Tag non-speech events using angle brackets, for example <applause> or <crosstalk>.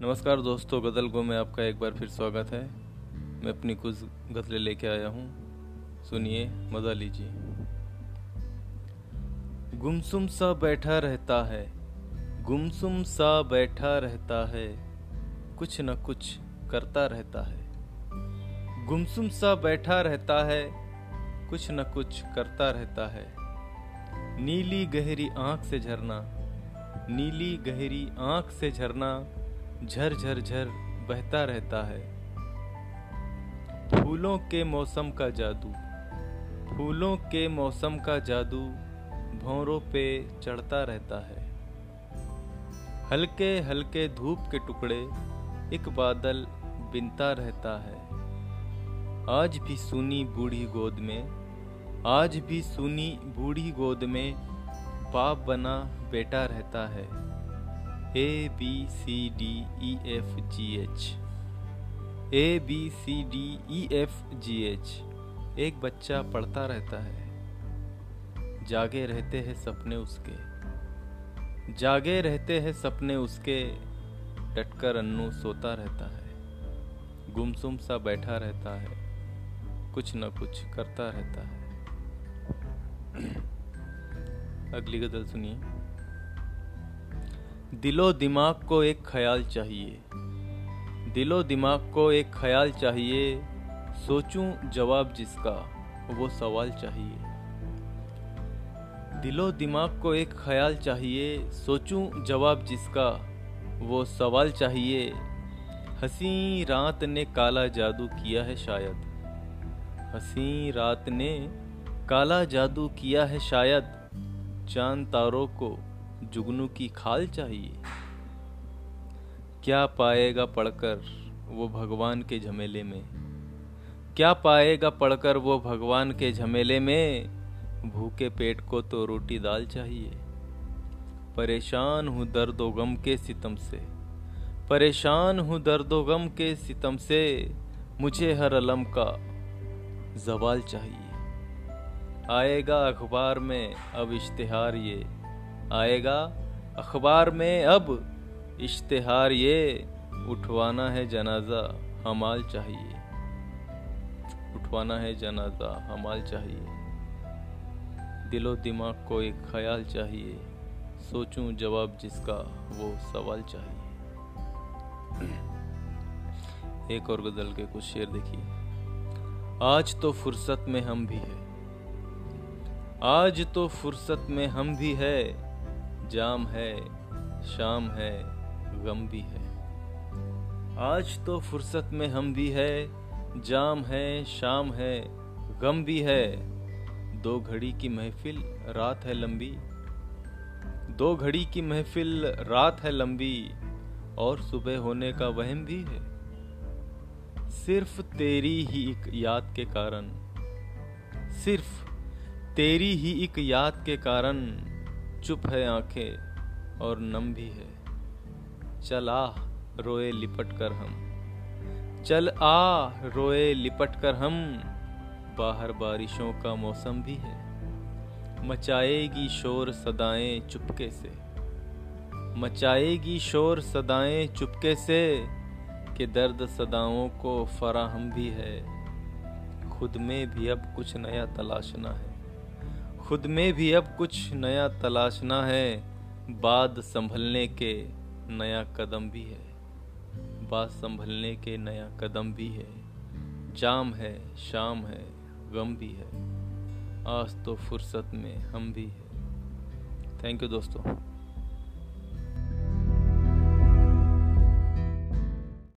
नमस्कार दोस्तों, गज़ल गो में आपका एक बार फिर स्वागत है। मैं अपनी कुछ गज़लें लेके आया हूँ। सुनिए, मज़ा लीजिए। गुमसुम सा बैठा रहता है, गुमसुम सा बैठा रहता है, कुछ न कुछ करता रहता है। गुमसुम सा बैठा रहता है, कुछ न कुछ करता रहता है। नीली गहरी आँख से झरना, नीली गहरी आँख से झरना झर झर झर बहता रहता है। फूलों के मौसम का जादू, फूलों के मौसम का जादू भौरों पे चढ़ता रहता है। हल्के हल्के धूप के टुकड़े एक बादल बिनता रहता है। आज भी सुनी बूढ़ी गोद में आज भी सुनी बूढ़ी गोद में बाप बना बेटा रहता है। A B C D E F G H A B C D E F G H एक बच्चा पढ़ता रहता है। जागे रहते हैं सपने उसके। जागे रहते हैं सपने उसके। डटकर अन्नू सोता रहता है। गुमसुम सा बैठा रहता है। कुछ न कुछ करता रहता है। <clears throat> अगली गज़ल सुनिए। दिलो दिमाग को एक ख्याल चाहिए। दिलो दिमाग को एक ख्याल चाहिए। सोचूं जवाब जिसका, वो सवाल चाहिए। दिलो दिमाग को एक ख्याल चाहिए। सोचूं जवाब जिसका, वो सवाल चाहिए। हसी रात ने काला जादू किया है शायद। हसी रात ने काला जादू किया है शायद, चाँद तारों को जुगनू की खाल चाहिए। क्या पाएगा पढ़कर वो भगवान के झमेले में? क्या पाएगा पढ़कर वो भगवान के झमेले में? भूखे पेट को तो रोटी दाल चाहिए। परेशान हूँ दर्द गम के सितम से। परेशान हूँ दर्द गम के सितम से। मुझे हर अलम का जवाल चाहिए। आएगा अखबार में अब इश्तिहार ये। आएगा अखबार में अब इश्तेहार ये। उठवाना है जनाजा, हमाल चाहिए। उठवाना है जनाजा, हमाल चाहिए। दिलो दिमाग को एक ख्याल चाहिए। सोचूं जवाब जिसका, वो सवाल चाहिए। एक और गज़ल के कुछ शेर देखिए। आज तो फुर्सत में हम भी है। आज तो फुर्सत में हम भी है, जाम है, शाम है, गम भी है। आज तो फुर्सत में हम भी है, जाम है, शाम है, गम भी है। दो घड़ी की महफिल, रात है लंबी। दो घड़ी की महफिल, रात है लंबी। और सुबह होने का वहम भी है। सिर्फ़ तेरी ही एक याद के कारण। सिर्फ़ तेरी ही एक याद के कारण चुप है आँखें और नम भी है। चल आ, रोए लिपट कर हम। चल आ, रोए लिपट कर हम। बाहर बारिशों का मौसम भी है। मचाएगी शोर सदाएँ चुपके से। मचाएगी शोर सदाएँ चुपके से कि दर्द सदाओं को फराहम भी है। खुद में भी अब कुछ नया तलाशना है। खुद में भी अब कुछ नया तलाशना है। बाद संभलने के नया कदम भी है। बाद संभलने के नया कदम भी है। जाम है, शाम है, गम भी है। आज तो फुर्सत में हम भी है। थैंक यू दोस्तों।